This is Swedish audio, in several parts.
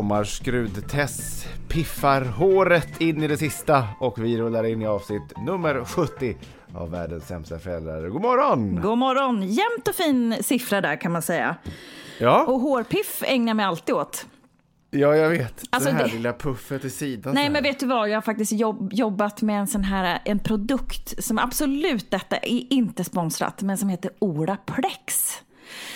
Men mitt i sommarskrud Tess piffar håret in i det sista och vi rullar in i avsnitt nummer 70 av världens sämsta föräldrar. God morgon! God morgon! Jämnt och fin siffra där kan man säga. Ja, Och hårpiff ägnar mig alltid åt. ja jag vet. Alltså, det här det- lilla puffet i sidan. Nej men vet du vad, jag har faktiskt jobb, jobbat med en sån här en produkt som absolut detta är inte sponsrat, men som heter Ola Plex.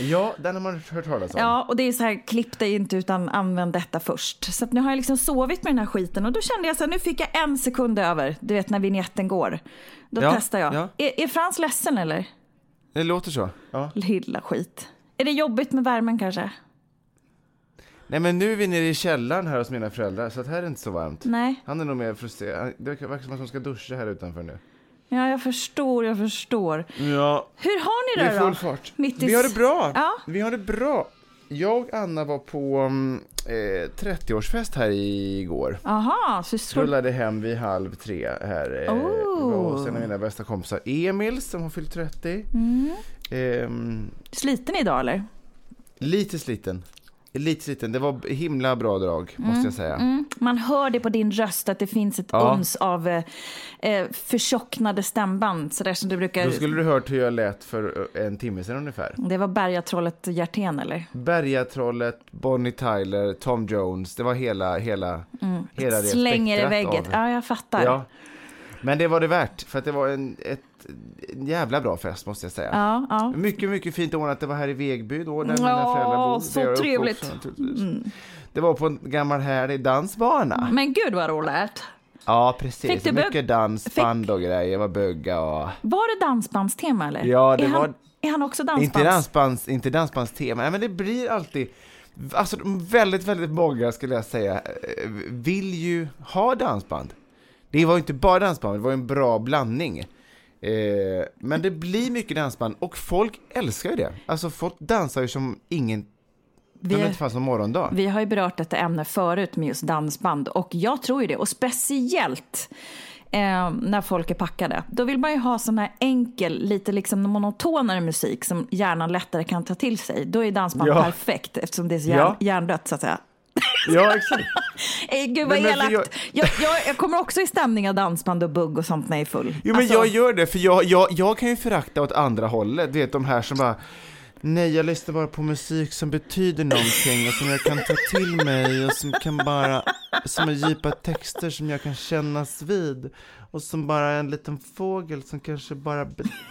Ja, den har man hört talas om. Ja, och det är så här, klipp dig inte utan använd detta först. Så att nu har jag liksom sovit med den här skiten och då kände jag så här, nu fick jag en sekund över, du vet när vignetten går. Då Ja, testar jag. ja. Är, är Frans ledsen eller? Det låter så. Ja. Lilla skit. Är det jobbigt med värmen kanske? Nej men nu är vi nere i källaren här hos mina föräldrar så att här är det inte så varmt. Nej. Han är nog mer frustrerad. Han- Det verkar som att de ska duscha här utanför nu. Ja, jag förstår, jag förstår. Ja, Hur har det ni det full då? fart. Mitt i Vi har det bra. Ja. Vi har det bra. Jag och Anna var på mm, eh, 30-årsfest här igår. Aha, så Rullade hem vid halv tre här. Eh, Oh. var hos en av mina bästa kompisar, Emil, som har fyllt 30. Mm. Ehm, sliten idag eller? lite sliten. Lite sliten. Det var himla bra drag, måste jag säga. Mm. Man hör det på din röst att det finns ett Ja. uns av eh, eh, förtjocknade stämband. Sådär som du brukar... Då skulle du hört hur jag lät för eh, en timme sedan ungefär. Det var bergatrollet Hjertén eller? Bergatrollet, Bonnie Tyler, Tom Jones. Det var hela, hela, hela det Slänger i vägget. av- Ja, jag fattar. Ja. Men det var det värt, för att det var en, ett, en jävla bra fest måste jag säga. Ja, ja. Mycket, mycket fint ordnat. Det var här i Vegby då, där mina Ja, föräldrar bor. så jag trevligt. Mm. Det var på en gammal härlig dansbana. Men gud vad roligt. Ja, precis. Fick du Mycket dansband och grejer. var bugga och... Var det dansbandstema eller? Ja, det är var- Han, är han också dansbands? Inte, dansbands, inte dansbandstema, Nej, men det blir alltid... Alltså väldigt, väldigt många skulle jag säga eh, vill ju ha dansband. Det var ju inte bara dansband, det var ju en bra blandning. Eh, men det blir mycket dansband och folk älskar ju det. Alltså folk dansar ju som ingen, Vi, som inte fanns någon morgondag. vi har ju berört detta ämne förut med just dansband och jag tror ju det. Och speciellt eh, när folk är packade. Då vill man ju ha sån här enkel, lite liksom monotonare musik som hjärnan lättare kan ta till sig. Då är dansband Ja. perfekt eftersom det är så hjärn, Ja. hjärndött så att säga. Ja, exakt. Gud vad Men- elakt. Jag, jag, jag kommer också i stämning av dansband och bugg och sånt när jag är full. Jo men Alltså, jag gör det, för jag, jag, jag kan ju förakta åt andra hållet, du vet de här som bara Nej, jag lyssnar bara på musik som betyder någonting och som jag kan ta till mig och som kan bara, som är djupa texter som jag kan kännas vid och som bara är en liten fågel som kanske bara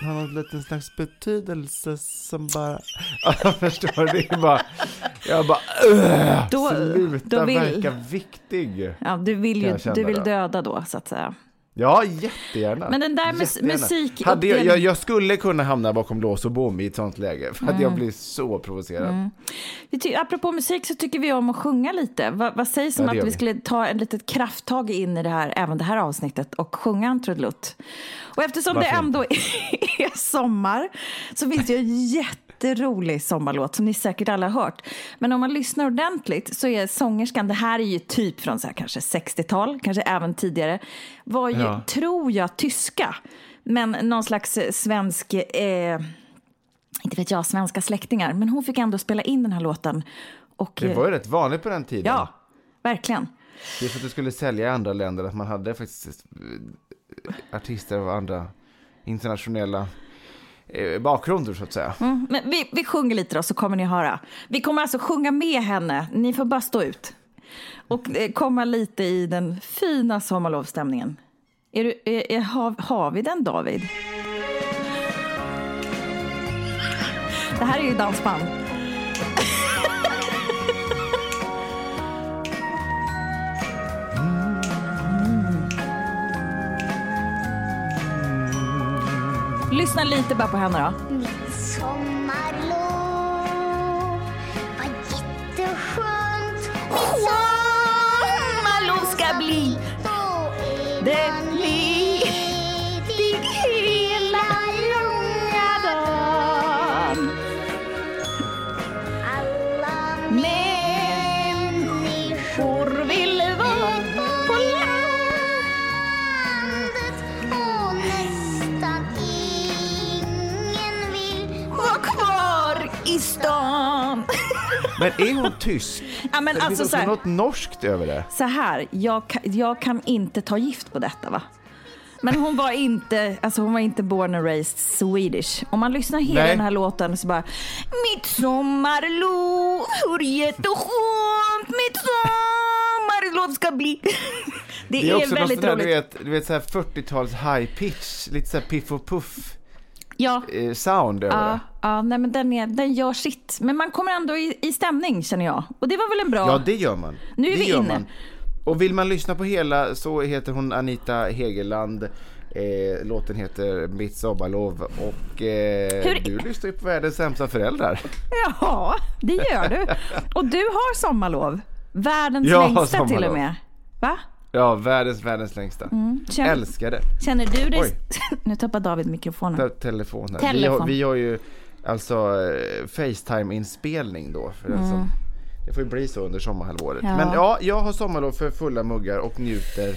har någon liten slags betydelse som bara, ja, jag förstår, det är bara, jag bara, "Ugh, Då- sluta då vill- verka viktig. Ja, du vill ju du vill då. döda då så att säga. Ja, jättegärna. Men den där mus- Jättegärna. musik- Hade jag, jag, jag skulle kunna hamna bakom lås och bom i ett sånt läge, för att jag Mm. blir så provocerad. Vi ty- apropå musik så tycker vi om att sjunga lite. Va, vad sägs om Ja, att vi vi. skulle ta ett litet krafttag in i det här, även det här avsnittet och sjunga en trudelutt? Och eftersom Varför det ändå är sommar så finns det ju en jätterolig sommarlåt som ni säkert alla har hört. Men om man lyssnar ordentligt så är sångerskan, det här är ju typ från så här kanske 60-tal, kanske även tidigare, var ju, Ja. tror jag, tyska. Men någon slags eh, svensk... Eh, inte vet jag, svenska släktingar. Men hon fick ändå spela in den här låten. Och, Det var ju rätt vanligt på den tiden. Ja, verkligen. Det är för att det skulle sälja i andra länder att man hade faktiskt eh, artister av andra internationella eh, Eh, bakgrunder så att säga. Mm, men vi, vi sjunger lite då så kommer ni höra. Vi kommer alltså sjunga med henne. Ni får bara stå ut. Och eh, komma lite i den fina sommarlovsstämningen. Är du, är, är, har, har vi den David? Det här är ju dansband. Lyssna lite bara på henne då. Mitt sommarlov var jätteskönt. Sommarlov ska bli Men är hon tysk? Ja, men det alltså, finns så här- något norskt över det. Så här, jag, ka- jag kan inte ta gift på detta va? Men hon var inte, alltså hon var inte born and raised Swedish. Om man lyssnar hela Nej. den här låten så bara Mitt sommarlov, hur jätteskönt mitt sommarlov ska bli. Det, Det är är, också väldigt sånt där, roligt. du vet, du vet så här 40-tals high pitch, lite så här piff och puff Ja, eh, sound över ja, det. ja nej, men den, är, den gör sitt. Men man kommer ändå i, i stämning känner jag. Och det var väl en bra... Ja, det gör man. Nu är det vi gör inne. Man. Och vill man lyssna på hela så heter hon Anita Hegeland. Eh, låten heter Mitt sommarlov och eh, Hur- du lyssnar ju på världens sämsta föräldrar. Ja, det gör du. Och du har sommarlov. Världens Jag längsta till och med. Va? Ja, världens, världens längsta. Känner, Älskar det. känner du dig... Oj. Nu tappar David mikrofonen. Ta- Telefon här. Telefon. Vi, har, vi har ju alltså eh, Facetime-inspelning då. För den som, det får ju bli så under sommarhalvåret. Mm. Ja. Men ja, jag har sommarlov för fulla muggar och njuter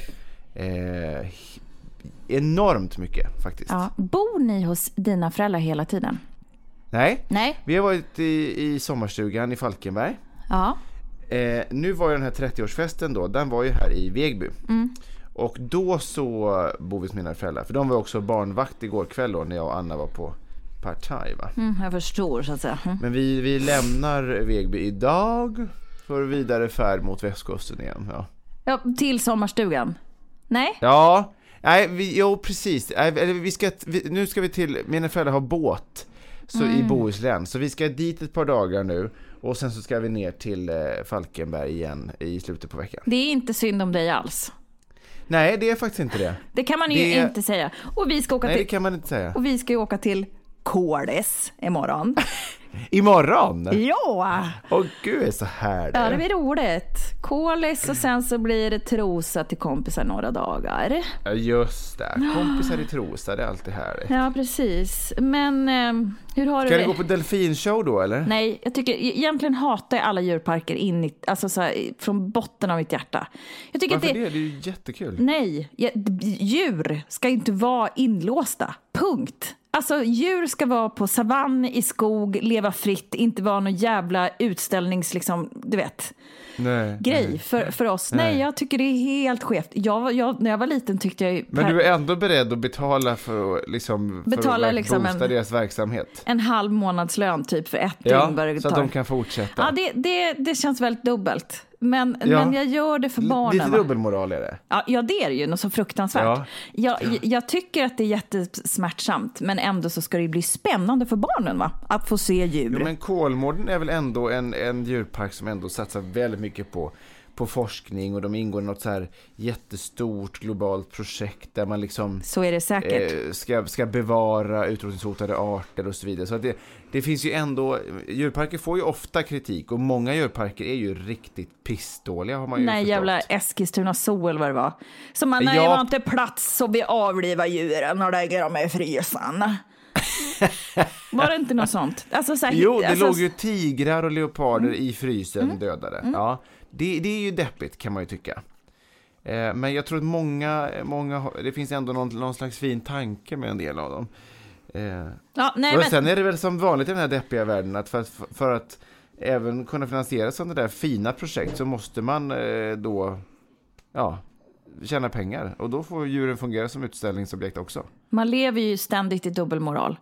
eh, enormt mycket faktiskt. Ja. Bor ni hos dina föräldrar hela tiden? Nej, Nej. vi har varit i, i sommarstugan i Falkenberg. Ja. Eh, nu var ju den här 30-årsfesten då, den var ju här i Vegby. Mm. Och då så bor vi hos mina föräldrar, för de var också barnvakt igår kväll då när jag och Anna var på partaj va. Mm, jag förstår så att säga. Mm. Men vi, vi lämnar Vegby idag för vidare färd mot västkusten igen. Ja, Ja, till sommarstugan? Nej? ja nej, vi, jo precis. Nej, vi ska, vi, nu ska vi till, mina föräldrar har båt så, i Bohuslän, så vi ska dit ett par dagar nu och sen så ska vi ner till eh, Falkenberg igen i slutet på veckan. Det är inte synd om dig alls. Nej, det är faktiskt inte det. Det kan man ju Det- inte säga. Och vi ska åka Nej, det till... kan man inte säga. Och vi ska ju åka till Kåles imorgon. Imorgon? ja! Åh gud, är så här Ja, det blir roligt. Kålis och sen så blir det Trosa till kompisar några dagar. Ja, just det. Kompisar i Trosa, det är alltid härligt. Ja, precis. Men eh, hur har du Ska det? ni gå på delfinshow då eller? Nej, jag tycker egentligen hatar jag alla djurparker in i, alltså så här, från botten av mitt hjärta. Jag tycker Varför att det? det, Det är ju jättekul. Nej, djur ska inte vara inlåsta. Punkt. Alltså djur ska vara på savann, i skog, leva fritt, inte vara någon jävla utställnings, liksom, du vet, Nej. grej för, för oss. Nej. Nej. jag tycker det är helt skevt. Jag, jag, när jag var liten tyckte jag Men per- du är ändå beredd att betala för liksom, för Betala att liksom boosta en- deras verksamhet? en halv månadslön typ för ett Ja, dygn. så att de kan fortsätta. Ja, det, det, det känns väldigt dubbelt. Men, Ja. men jag gör det för barnen. Lite dubbelmoral är det. Ja, ja, det är det ju. Något så fruktansvärt. Ja. Jag, jag tycker att det är jättesmärtsamt, men ändå så ska det bli spännande för barnen va? att få se djur. Jo, men Kolmården är väl ändå en, en djurpark som ändå satsar väldigt mycket på, på forskning och de ingår i något så här jättestort globalt projekt där man liksom Så är det säkert. eh, ska, ska bevara utrotningshotade arter och så vidare. Så att det, det finns ju ändå, djurparker får ju ofta kritik och många djurparker är ju riktigt pissdåliga har man ju Nej, förstått. jävla Eskilstuna zoo eller vad det var. Som man, nej, Ja. var inte plats så vi avlivar djuren och lägger dem i frysen. var det inte något sånt? Alltså, så här, Jo, det alltså, låg ju tigrar och leoparder Mm. i frysen dödade. Ja, det, det är ju deppigt kan man ju tycka. Eh, men jag tror att många, många, det finns ändå någon, någon slags fin tanke med en del av dem. Eh, Ja, nej, och men, sen är det väl som vanligt i den här deppiga världen att för, att för att även kunna finansiera sådana där fina projekt så måste man eh, då ja, tjäna pengar och då får djuren fungera som utställningsobjekt också. man lever ju ständigt i dubbelmoral.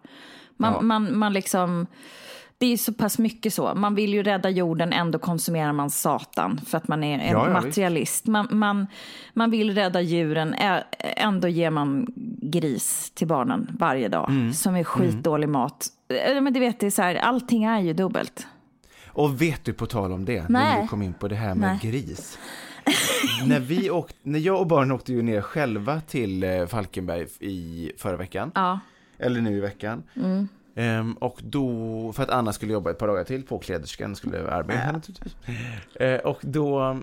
Man, Ja. man, man liksom, det är så pass mycket så. Man vill ju rädda jorden, ändå konsumerar man satan för att man är en Ja, ja, materialist. Man, man, man vill rädda djuren, ändå ger man gris till barnen varje dag. Mm. Som är skitdålig mat. Eh, Men du vet, det är så här, allting är ju dubbelt. Och vet du på tal om det, när Nej. du kom in på det här med Nej. gris. när, vi åkte, när jag och barnen åkte ju ner själva till eh, Falkenberg i förra veckan. Ja. Eller nu i veckan. Ehm, och då, för att Anna skulle jobba ett par dagar till på kläderskan, skulle arbeta naturligtvis. Eh, och då,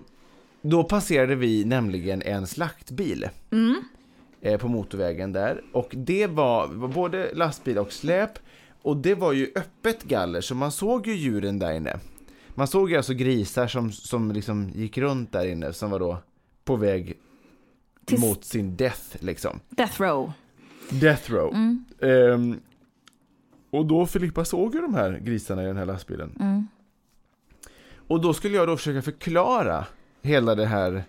då passerade vi nämligen en slaktbil. Eh, på motorvägen där. Och det var, var både lastbil och släp. Och det var ju öppet galler, så man såg ju djuren där inne. Man såg ju alltså grisar som, som liksom gick runt där inne, som var då på väg Tills- mot sin death liksom. Death row. Death row. Ehm, och då Filippa såg ju de här grisarna i den här lastbilen. Och då skulle jag då försöka förklara hela det här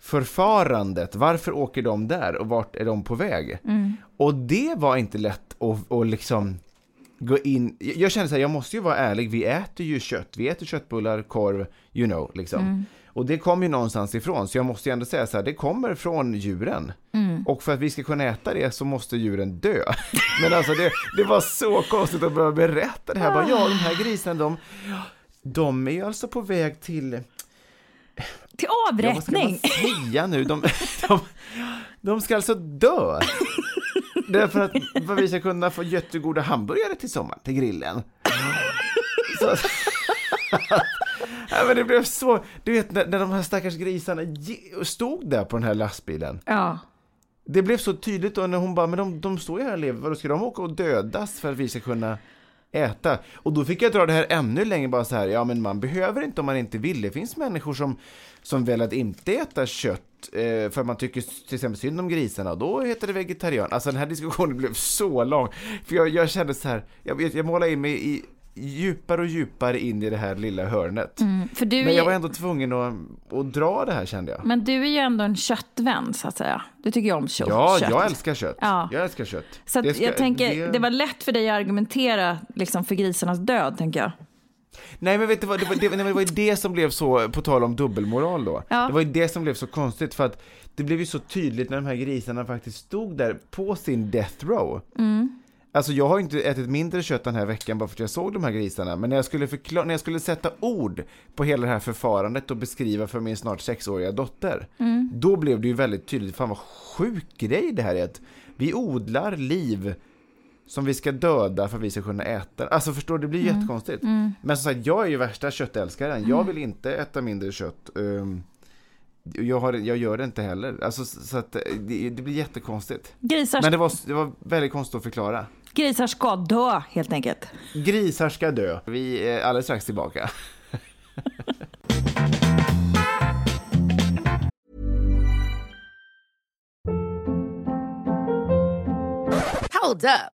förfarandet. Varför åker de där och vart är de på väg? Och det var inte lätt att, att liksom gå in. Jag kände så här, jag måste ju vara ärlig. Vi äter ju kött. Vi äter köttbullar, korv, you know, liksom. Och det kommer ju någonstans ifrån, så jag måste ju ändå säga så här, det kommer från djuren. Och för att vi ska kunna äta det så måste djuren dö. Men alltså det, det var så konstigt att börja berätta det här. Bara, ja, de här grisarna, de, de är ju alltså på väg till Till Ja, vad ska man avrättning. säga nu? De, de, de ska alltså dö. Därför att för att vi ska kunna få jättegoda hamburgare till sommaren, till grillen. Så, ja, men det blev så, du vet när, när de här stackars grisarna stod där på den här lastbilen. Ja. Det blev så tydligt då när hon bara, men de, de står ju här och lever, vadå ska de åka och dödas för att vi ska kunna äta? Och då fick jag dra det här ännu längre, bara så här, ja men man behöver inte om man inte vill. Det finns människor som, som väljer att inte äta kött eh, för man tycker till exempel synd om grisarna, och då heter det vegetarian. Alltså den här diskussionen blev så lång, för jag, jag kände så här, jag, jag målade in mig i djupare och djupare in i det här lilla hörnet. Du Men jag var ändå tvungen att, att dra det här kände jag. Men du är ju ändå en köttvän, så att säga. Du tycker ju om kött. Ja, jag älskar kött. Ja. Jag älskar kött. Så ska- jag tänker, det... det- var lätt för dig att argumentera liksom, för grisarnas död, tänker jag. Nej men vet du vad, det var, det, det var ju det som blev så, på tal om dubbelmoral då. Ja. Det var ju det som blev så konstigt för att det blev ju så tydligt när de här grisarna faktiskt stod där på sin death row. Alltså jag har inte ätit mindre kött den här veckan bara för att jag såg de här grisarna, men när jag skulle, förklara, när jag skulle sätta ord på hela det här förfarandet och beskriva för min snart sexåriga dotter, då blev det ju väldigt tydligt, fan vad sjuk grej det här är att vi odlar liv som vi ska döda för att vi ska kunna äta. Alltså förstår du, det blir jättekonstigt. Men som sagt, jag är ju värsta köttälskaren. Jag vill inte äta mindre kött. Um, jag, har, jag gör det inte heller. Alltså, så så att det, det blir jättekonstigt. Grisar, Men det var, det var väldigt konstigt att förklara. Grisar ska dö, helt enkelt. Grisar ska dö. Vi är alldeles strax tillbaka. Hold up.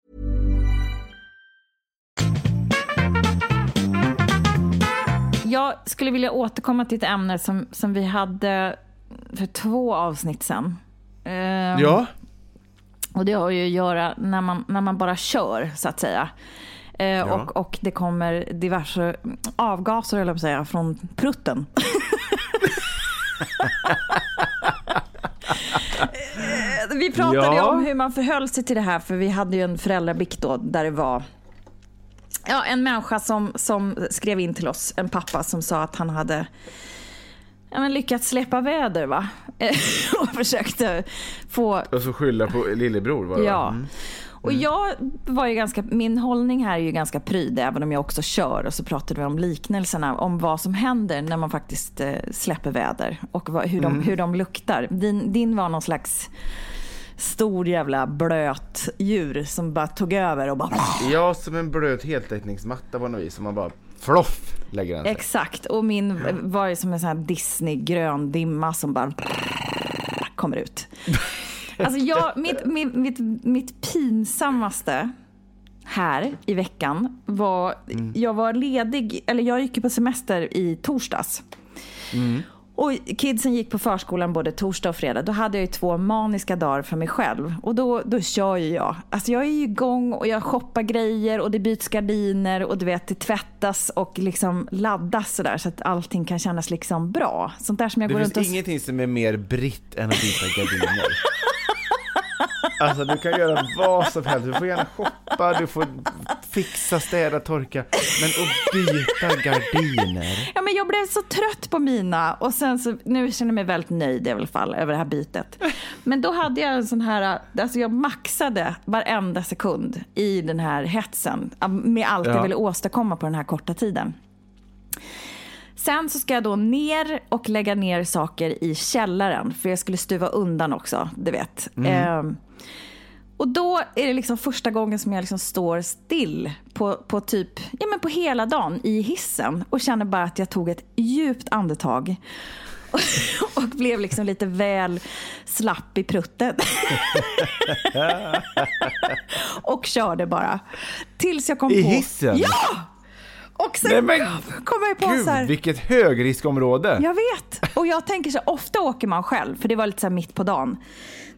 Jag skulle vilja återkomma till ett ämne som, som vi hade för två avsnitt sen. Ehm, Ja, Och det har ju att göra när man, när man bara kör, så att säga. Eh, och, och det kommer diverse avgaser, eller säga, från prutten. Vi pratade Ja. om hur man förhöll sig till det här, för vi hade ju en föräldrabikt då, där det var ja, en människa som, som skrev in till oss, en pappa som sa att han hade ja, men lyckats släppa väder va? Och försökte få och så skylla på lillebror var det va? Ja. Mm. Och jag var ju ganska, min hållning här är ju ganska pryd, även om jag också kör. Och så pratade vi om liknelserna, om vad som händer när man faktiskt eh, släpper väder. Och hur, de, hur de luktar. Din, din var någon slags stor jävla blöt djur som bara tog över och bara... Ja, som en blöt heltäckningsmatta på något vis som man bara floff lägger den sig. Exakt, och min var ju som en sån här Disney-grön dimma som bara kommer ut. Alltså jag, mitt, mitt, mitt, mitt pinsammaste här i veckan var, jag var ledig, eller jag gick ju på semester i torsdags. Och kidsen gick på förskolan både torsdag och fredag. Då hade jag ju två maniska dagar för mig själv. Och då, då kör ju jag. Alltså jag är ju igång och jag shoppar grejer och det byts gardiner och du vet det tvättas och liksom laddas sådär så att allting kan kännas liksom bra. Sånt där som jag Det går finns runt och... ingenting som är mer britt än att byta gardiner. Alltså du kan göra vad som helst, du får gärna shoppa, du får fixa, städa, torka. Men att byta gardiner. Ja, men jag blev så trött på mina och sen så, nu känner jag mig väldigt nöjd i alla fall över det här bytet. Men då hade jag en sån här, alltså jag maxade varenda sekund i den här hetsen med allt jag Ja. ville åstadkomma på den här korta tiden. Sen så ska jag då ner och lägga ner saker i källaren för jag skulle stuva undan också, du vet. Ehm, och då är det liksom första gången som jag liksom står still på, på typ, ja men på hela dagen i hissen och känner bara att jag tog ett djupt andetag. och blev liksom lite väl slapp i prutten. och körde bara. Tills jag kom I på... hissen? Ja! Och sen Nej, men kom jag på Gud, så här... vilket högriskområde! Jag vet. Och jag tänker så här, ofta åker man själv, för det var lite så mitt på dagen.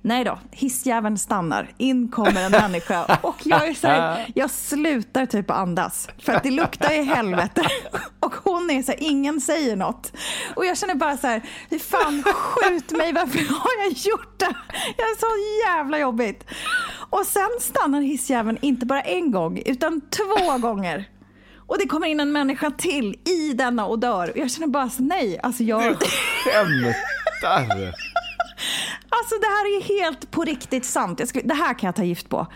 Nej då, hissjäveln stannar. In kommer en människa och jag är så här, jag slutar typ andas. För att det luktar i helvete. Och hon är så här, ingen säger något. Och jag känner bara så här, fan skjut mig, varför har jag gjort det? Jag är så jävla jobbigt. Och sen stannar hissjäveln inte bara en gång, utan två gånger. Och det kommer in en människa till i denna och dör. Och jag känner bara så, nej, alltså jag... Skämtar! Alltså det här är helt på riktigt sant. Jag skulle, det här kan jag ta gift på.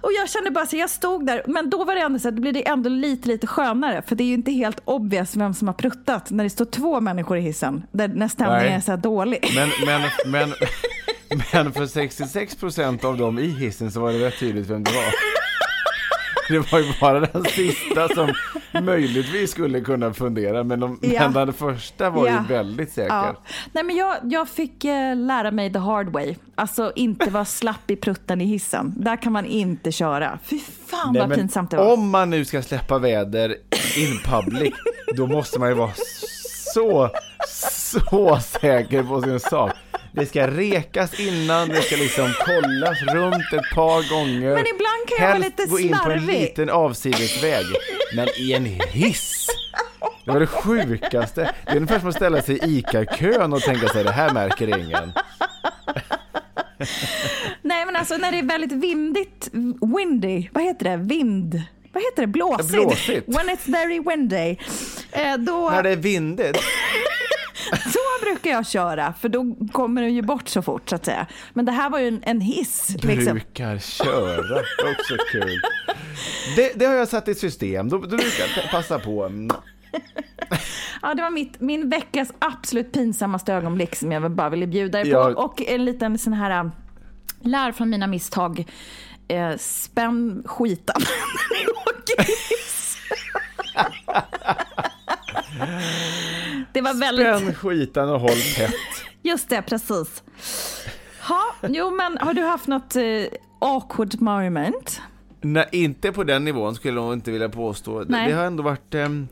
Och jag kände bara så jag stod där, men då var det ändå så att det blir det ändå lite, lite skönare. För det är ju inte helt obvious vem som har pruttat när det står två människor i hissen. Där när stämningen är så här dålig. Men, men, men, men för 66% av dem i hissen så var det rätt tydligt vem det var. Det var ju bara den sista som möjligtvis skulle kunna fundera, men, de, Ja. men den första var Ja. ju väldigt säker. Ja. Nej, men jag, jag fick eh, lära mig the hard way. Alltså inte vara slapp i prutten i hissen. Där kan man inte köra. Fy fan Nej, vad pinsamt det var. Om man nu ska släppa väder in public, då måste man ju vara så, så säker på sin sak. Det ska rekas innan, det ska liksom kollas runt ett par gånger. Men ibland kan jag vara lite gå in på en slarvig. liten avsidesväg. Men i en hiss! Det var det sjukaste. Det är ungefär som att ställa sig i ICA-kön och tänka sig det här märker ingen. Nej men alltså när det är väldigt vindigt, windy, vad heter det? Vind, vad heter det? Blåsigt. Blåsigt. When it's very windy. Eh, då, När det är vindigt. så brukar jag köra för då kommer den ju bort så fort så att säga. Men det här var ju en, en hiss. Liksom. Brukar köra, också kul. Det, det har jag satt i system, då, då brukar jag passa på. Ja, det var mitt, min veckas absolut pinsammaste ögonblick som jag bara ville bjuda er på. Ja. Och en liten sån här, äh, lär från mina misstag, eh, spänn skitan när ni åker hiss. Det var väldigt... Spänn skitan och håll tätt. Just det, precis. Ha, jo, men har du haft något eh, awkward moment? Nej, inte på den nivån skulle jag inte vilja påstå. Nej. det har ändå varit... ehm,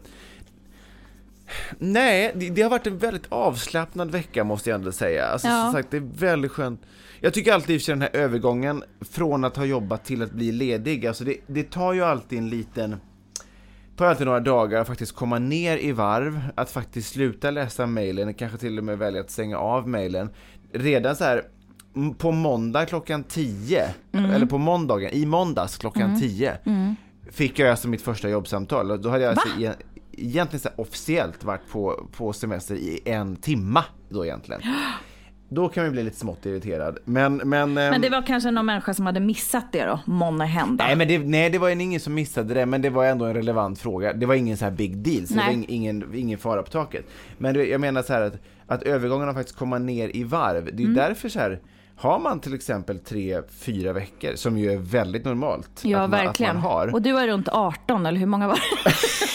nej, det, det har varit en väldigt avslappnad vecka måste jag ändå säga. Alltså, Ja. som sagt, det är väldigt skönt. Jag tycker alltid i den här övergången från att ha jobbat till att bli ledig, alltså det, det tar ju alltid en liten tar alltid några dagar att faktiskt komma ner i varv, att faktiskt sluta läsa mejlen, kanske till och med välja att stänga av mejlen. Redan så här på måndag klockan 10, eller på måndagen, i måndags klockan 10, fick jag alltså mitt första jobbsamtal. Då hade jag alltså e- egentligen så officiellt varit på, på semester i en timma då egentligen. Då kan man bli lite smått irriterad. Men, men, Men ehm, det var kanske någon människa som hade missat det då, månne hända. Nej, men det, nej, det var en- ingen som missade det, men det var ändå en relevant fråga. Det var ingen så här big deal, så det Nej. var ing- ingen, ingen fara på taket. Men det, jag menar så här att, att övergångarna faktiskt komma ner i varv, det är Mm. därför så här, har man till exempel tre, fyra veckor, som ju är väldigt normalt Ja, att, man, verkligen. att man har. Och du är runt 18, eller hur många var det?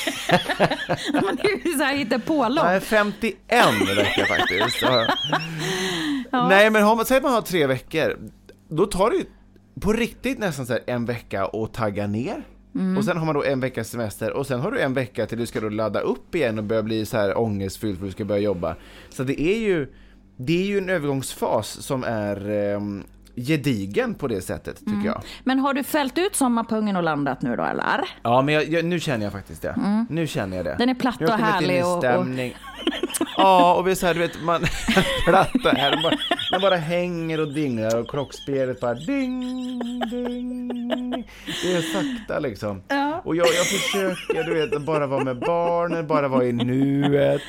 Det är ju så här hittepålångt. Nej, 51 veckor faktiskt. Ja. Nej, men har man, säg att man har tre veckor, då tar det ju på riktigt nästan så en vecka att tagga ner. Mm. Och sen har man då en veckas semester och sen har du en vecka till du ska då ladda upp igen och börja bli så här ångestfylld för att du ska börja jobba. Så det är ju, det är ju en övergångsfas som är ehm, gedigen på det sättet tycker Mm. jag. Men har du fällt ut sommarpungen och landat nu då, eller? Ja, men jag, jag, nu känner jag faktiskt det. Nu känner jag det. Mm. Den är platt Jag har och kommit in i härlig och- och- stämning. Ja, och vi är så här, du vet, man platta här, den bara, den bara hänger och dinglar och klockspelet bara ding, ding. Det är sakta liksom. Och jag, jag försöker, du vet, bara vara med barnen, bara vara i nuet.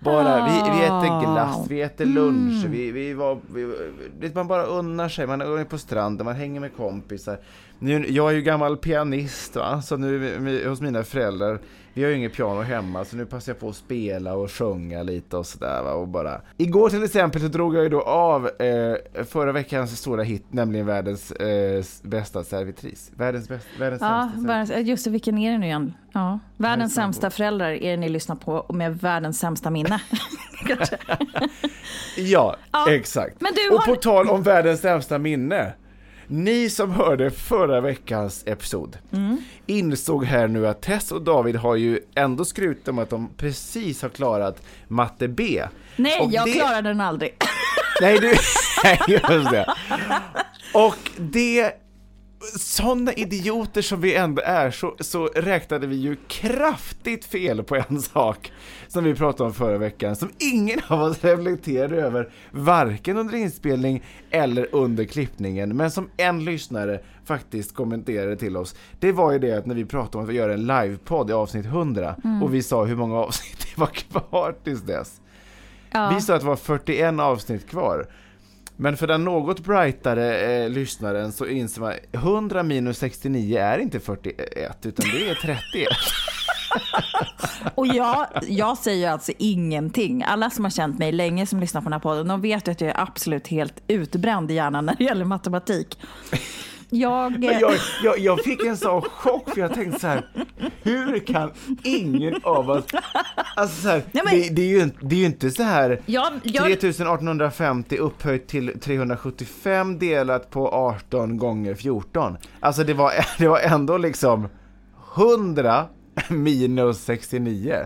Bara, vi, vi äter glass, vi äter lunch, vi, vi var, vi, vet, man bara unnar sig, man är på stranden, man hänger med kompisar. Nu, jag är ju gammal pianist va, så nu hos mina föräldrar, vi har ju inget piano hemma så nu passar jag på att spela och sjunga lite och sådär och bara. Igår till exempel så drog jag ju då av eh, förra veckans stora hit, nämligen världens eh, bästa servitris. Världens, bäst, världens Ja, sämsta världens, just det, vilken är det nu igen? Ja. Världens sämsta föräldrar är det ni lyssnar på med världens sämsta minne. Ja, Ja, exakt. men du och har- på tal om världens sämsta minne. Ni som hörde förra veckans episod Mm. insåg här nu att Tess och David har ju ändå skrutit om att de precis har klarat matte B. Nej, Och jag det- klarar den aldrig. Nej, du... Nej, just det. Och det... Sådana idioter som vi ändå är så, så räknade vi ju kraftigt fel på en sak som vi pratade om förra veckan som ingen av oss reflekterade över varken under inspelning eller under klippningen men som en lyssnare faktiskt kommenterade till oss. Det var ju det att när vi pratade om att göra en livepodd i avsnitt 100 och vi sa hur många avsnitt det var kvar tills dess. Ja. Vi sa att det var 41 avsnitt kvar. Men för den något brightare eh, lyssnaren så inser man 100 minus 69 är inte 41 utan det är 31. Och jag, jag säger alltså ingenting. Alla som har känt mig länge som lyssnar på den här podden, de vet ju att jag är absolut helt utbränd i hjärnan när det gäller matematik. Jag, jag, jag, jag fick en sån chock för jag tänkte så här, hur kan ingen av oss, alltså så här, Nej, men- det, det, är ju, inte- det är ju inte så här jag, jag, 3850 upphöjt till 375 delat på 18 gånger 14. Alltså det var, det var ändå liksom 100 minus 69.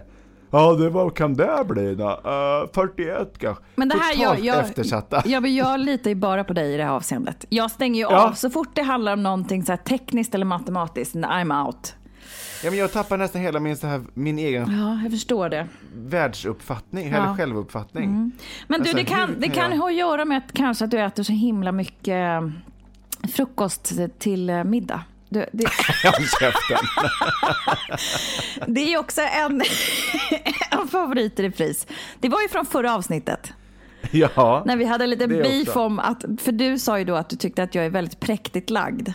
Ja, det vad kan det bli då? Uh, 41 kanske. Men det här Totalt jag, jag, eftersatta. Ja, men jag litar ju bara på dig i det här avseendet. Jag stänger ju Ja. av så fort det handlar om någonting så tekniskt eller matematiskt. I'm out. Ja, men jag tappar nästan hela min, så här, min egen Ja, jag förstår det. världsuppfattning, Ja. Mm. eller självuppfattning. Men Alltså, du, det kan, hur det kan kan jag- ha att göra med att kanske att du äter så himla mycket eh, frukost till eh, middag. Du, det, Håll käften. det är ju också en, en favorit i repris. Det var ju från förra avsnittet. Ja. När vi hade lite Det beef också. om att, för du sa ju då att du tyckte att jag är väldigt präktigt lagd.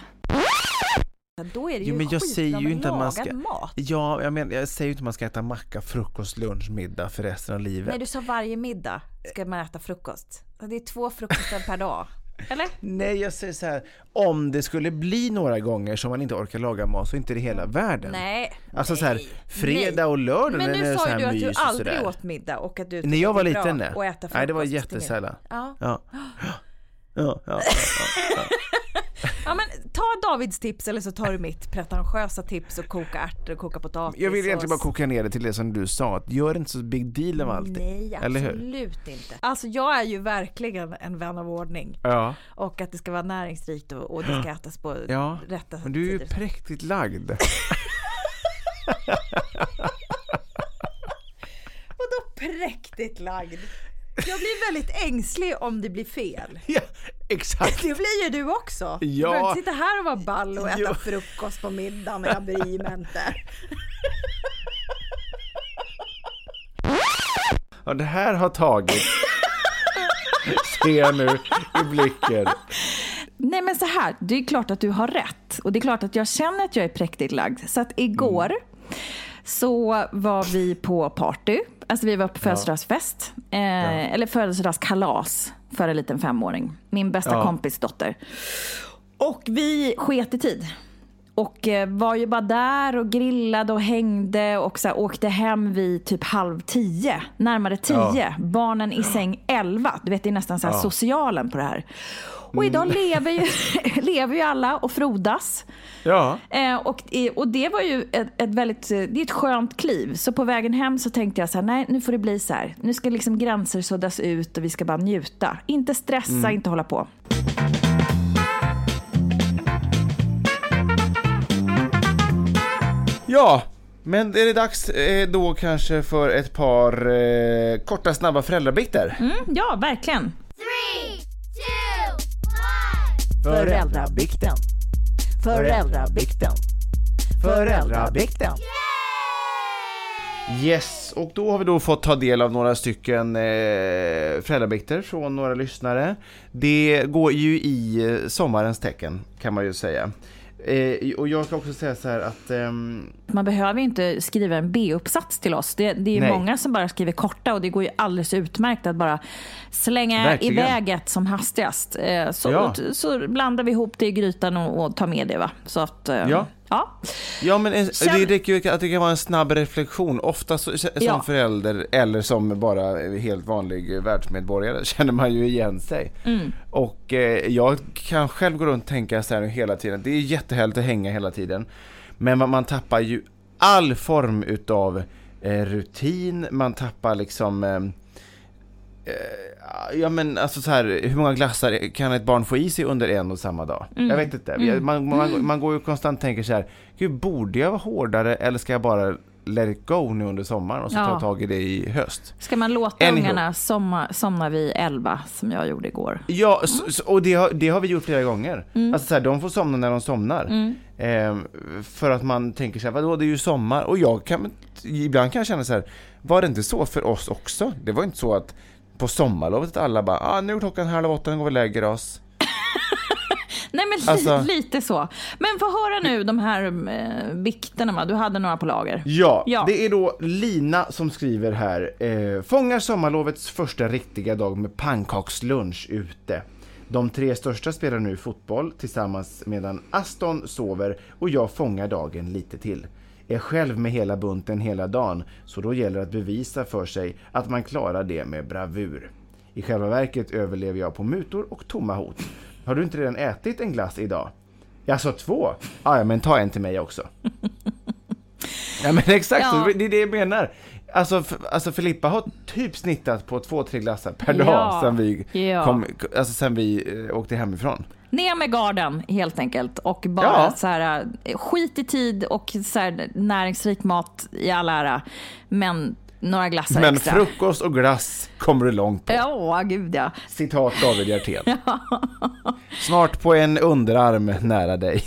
då är det ju Jo, men jag säger ju inte att man ska... mat. Ja, jag, men, jag säger ju inte att man ska äta macka, frukost, lunch, middag för resten av livet. Nej, du sa varje middag ska man äta frukost. Det är två frukostar per dag. Eller? Nej, jag säger så här, om det skulle bli några gånger som man inte orkar laga mat så är inte det hela världen. Nej. Alltså så här, nej, fredag nej. och lördag Men nu sa ju du att du och aldrig åt middag och att du När jag var tycker det är liten nej. att äta Nej, det var jättesällan. Ja. Ja. Ja, ja, ja, ja, men ta Davids tips eller så tar du mitt pretentiösa tips och koka ärtor och koka potatis. Jag vill egentligen bara koka ner det till det som du sa, att gör inte så big deal av allt. Nej, absolut inte. Alltså jag är ju verkligen en vän av ordning. Ja. Och att det ska vara näringsrikt och, och det ska ätas på Ja, rätta men du är ju präktigt lagd. Vadå präktigt lagd? Jag blir väldigt ängslig om det blir fel. ja, exakt. Det blir ju du också. Du Ja. behöver inte sitta här och vara ball och äta Jo. frukost på middagen jag bryr mig inte. Ja, det här har tagit. Ser jag nu i blicken. Nej men så här, det är klart att du har rätt. Och det är klart att jag känner att jag är präktigt lagd. Så att igår så var vi på party. Alltså vi var på födelsedagsfest. Eh, Eller födelsedagskalas för en liten femåring. Min bästa Ja. kompis dotter. Och vi sket i tid. Och eh, var ju bara där och grillade och hängde och så här, åkte hem vid typ halv tio. Närmare tio. Ja. Barnen i säng elva. Du vet det är nästan så här socialen på det här. Och idag Mm. lever, ju, lever ju alla och frodas. Ja. Eh, och, och det var ju ett, ett väldigt, eh, det är ett skönt kliv. Så på vägen hem så tänkte jag så här, nej nu får det bli så här. Nu ska liksom gränser suddas ut och vi ska bara njuta. Inte stressa, Mm. inte hålla på. Ja, men är det dags eh, då kanske för ett par eh, korta snabba föräldrabitar? Mm, ja, verkligen. Three, two. Föräldrabikten. Föräldrabikten. Föräldrabikten. Yes, och då har vi då fått ta del av några stycken eh, föräldrabikter från några lyssnare. Det går ju i eh, sommarens tecken kan man ju säga. Eh, och jag ska också säga så här att ehm, Man behöver inte skriva en B-uppsats till oss. Det, det är Nej. många som bara skriver korta och det går ju alldeles utmärkt att bara slänga Verkligen. iväg ett som hastigast. Eh, Så, Ja. så blandar vi ihop det i grytan och, och tar med det. Va? Så att, eh, Ja. Ja. Ja men en, Känn- det räcker ju att det kan vara en snabb reflektion. Ofta så, som Ja. förälder eller som bara helt vanlig världsmedborgare känner man ju igen sig. Mm. Och eh, jag kan själv gå runt och tänka så här hela tiden. Det är jättehärligt att hänga hela tiden. Men man, man tappar ju all form utav eh, rutin, man tappar liksom eh, Ja men alltså så här, hur många glassar kan ett barn få i sig under en och samma dag? Jag vet inte. Jag- Man, man, man går ju konstant och tänker så här, Gud, borde jag vara hårdare eller ska jag bara let it go nu under sommaren och så Ja. ta tag i det i höst? Ska man låta Anywho. ungarna somna, somna vid elva som jag gjorde igår? Ja, så, så, och det har, det har vi gjort flera gånger. Mm. Alltså så här, de får somna när de somnar. Ehm, för att man tänker så här, vadå det är ju sommar. Och jag kan, ibland kan jag känna så här, var det inte så för oss också? Det var inte så att på sommarlovet alla bara, ah, nu är klockan halv åtta, nu går vi och lägger oss. Nej men Alltså- lite så. Men få höra nu de här eh, vikterna. va? Du hade några på lager. Ja, Ja. det är då Lina som skriver här. Eh, fångar sommarlovets första riktiga dag med pannkakslunch ute. De tre största spelar nu fotboll tillsammans medan Aston sover och jag fångar dagen lite till. Är själv med hela bunten hela dagen, så då gäller det att bevisa för sig att man klarar det med bravur. I själva verket överlever jag på mutor och tomma hot. Har du inte redan ätit en glass idag? Jag sa två? Ah, ja, men ta en till mig också. Ja men exakt, Ja. det är det jag menar. Alltså, alltså Filippa har typ snittat på två, tre glassar per Ja. dag sen vi, Ja. kom, alltså sen vi eh, åkte hemifrån. Ner med garden helt enkelt och bara Ja. så här, eh, skit i tid och så här, näringsrik mat i all ära. Men några glassar Men extra. frukost och glass kommer du långt på. Ja, gud ja. Citat David Hjertén. Snart på en underarm nära dig.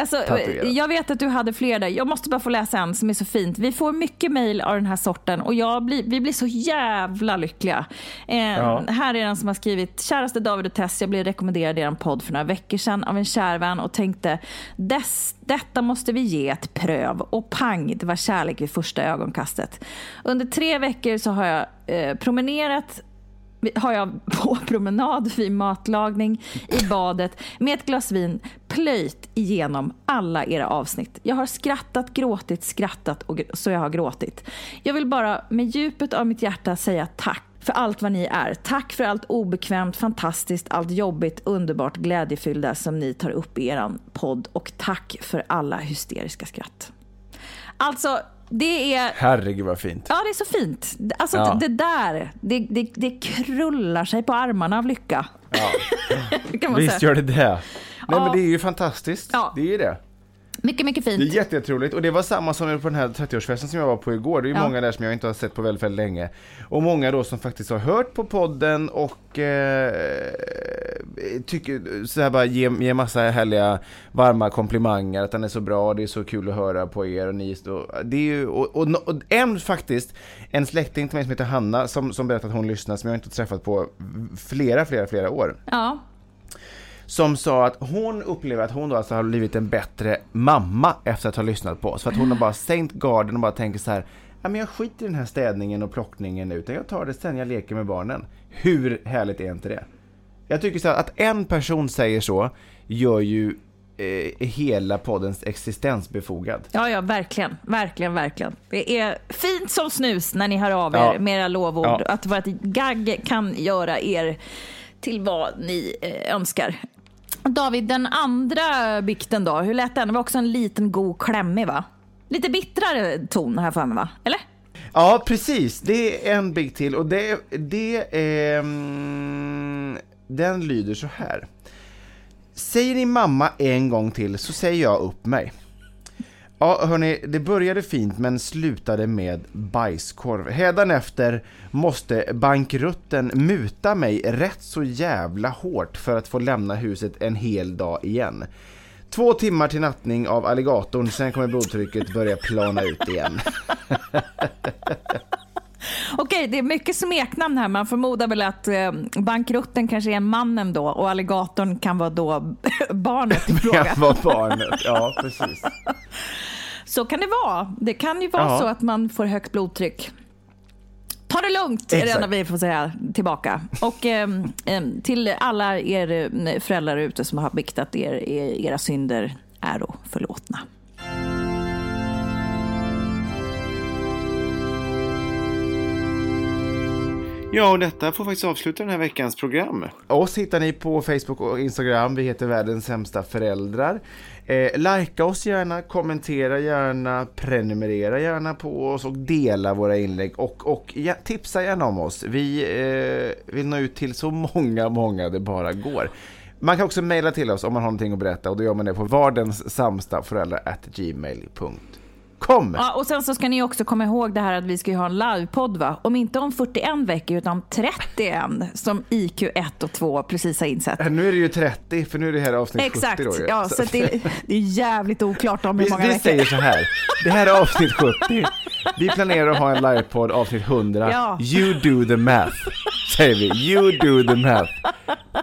Alltså, Tatuerat. jag vet att du hade fler där. Jag måste bara få läsa en som är så fint. Vi får mycket mejl av den här sorten och jag blir, vi blir så jävla lyckliga. Eh, Här är den som har skrivit Käraste David och Tess, jag blev rekommenderad er podd för några veckor sedan av en kär vän och tänkte Dess, detta måste vi ge ett pröv. Och pang, det var kärlek vid första ögonkastet. Under tre veckor så har jag eh, promenerat har jag på promenad, vid matlagning, i badet med ett glas vin plöjt igenom alla era avsnitt. Jag har skrattat, gråtit, skrattat och gr- så jag har gråtit. Jag vill bara med djupet av mitt hjärta säga tack för allt vad ni är. Tack för allt obekvämt, fantastiskt, allt jobbigt, underbart, glädjefyllda som ni tar upp i er podd och tack för alla hysteriska skratt. Alltså, det är Herregud vad fint. Ja, det är så fint. Alltså Ja. det där, det, det, det krullar sig på armarna av lycka. kan man Visst säga. gör det det. Nej Ja. men det är ju fantastiskt. Ja. Det är ju det. Mycket, mycket Det är fint. jätte- jätteroligt och det var samma som på den här 30-årsfesten som jag var på igår. Det är Ja. många där som jag inte har sett på väldigt, väldigt länge. Och många då som faktiskt har hört på podden och eh, tycker så här bara ge, ge massa härliga varma komplimanger att den är så bra, det är så kul att höra på er och ni det är ju, och, och, och en faktiskt, en släkting till mig som heter Hanna som, som berättat att hon lyssnar som jag inte har träffat på flera, flera, flera år Ja. Som sa att hon upplever att hon då alltså har blivit en bättre mamma efter att ha lyssnat på oss. För att hon har bara sänkt garden och bara tänker så här, ja men jag skiter i den här städningen och plockningen nu, utan jag tar det sen jag leker med barnen. Hur härligt är inte det? Jag tycker så här, att en person säger så, gör ju eh, hela poddens existens befogad. ja, ja, verkligen. Verkligen, verkligen. Det är fint som snus när ni hör av er Ja. med era lovord. Ja. Att vårt gagg kan göra er till vad ni eh, önskar. David, den andra bikten då, hur lät den? Det var också en liten god klämmig va? Lite bittrare ton här för mig va? Eller? Ja, precis. Det är en big till och det, det är... mm, den lyder så här. Säger ni mamma en gång till så säger jag upp mig. Ja, hörni, det började fint men slutade med bajskorv. Hädanefter måste bankrutten muta mig rätt så jävla hårt för att få lämna huset en hel dag igen. Två timmar till nattning av alligatorn, sen kommer blodtrycket börja plana ut igen. Okej, det är mycket smeknamn här. Man förmodar väl att eh, bankrutten kanske är mannen då och alligatorn kan vara då barnet i fråga. kan vara barnet. Ja, precis. Så kan det vara. Det kan ju vara Ja. så att man får högt blodtryck. Ta det lugnt, är det enda vi får säga tillbaka. Och ehm, till alla er eh, föräldrar ute som har biktat er, er era synder är då förlåtna. Ja, och detta får faktiskt avsluta den här veckans program. Oss hittar ni på Facebook och Instagram. Vi heter Världens sämsta föräldrar. Eh, Lajka oss gärna, kommentera gärna, prenumerera gärna på oss och dela våra inlägg. Och, och ja, tipsa gärna om oss. Vi eh, vill nå ut till så många, många det bara går. Man kan också mejla till oss om man har någonting att berätta och då gör man det på vardens gmail.com. Ja, och sen så ska ni också komma ihåg det här att vi ska ju ha en livepodd va? Om inte om 41 veckor utan 31 som IQ 1 och 2 precis har insett. Nu är det ju 30, för nu är det här avsnitt Exakt, 70 då ju. ja, så det, det är jävligt oklart om hur Vi, många vi veckor. säger så här. Det här är avsnitt 70. Vi planerar att ha en livepodd avsnitt 100. Ja. You do the math, säger vi. You do the math.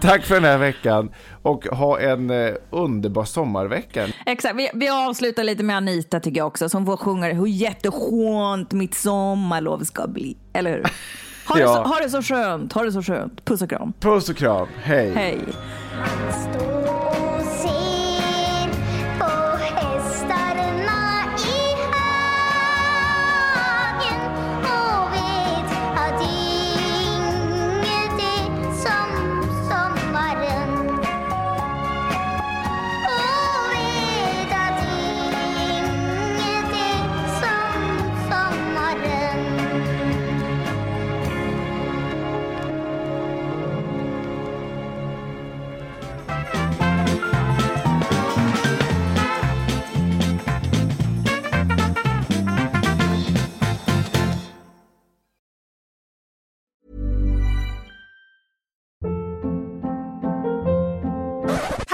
Tack för den här veckan och ha en eh, underbar sommarvecka. Exakt, vi, vi avslutar lite med Anita tycker jag också som får sjunga hur jätteskönt mitt sommarlov ska bli. Eller hur? Ha, det, Ja. så, ha det så skönt, ha det så skönt. Puss och kram. Puss och kram, hej. Hej.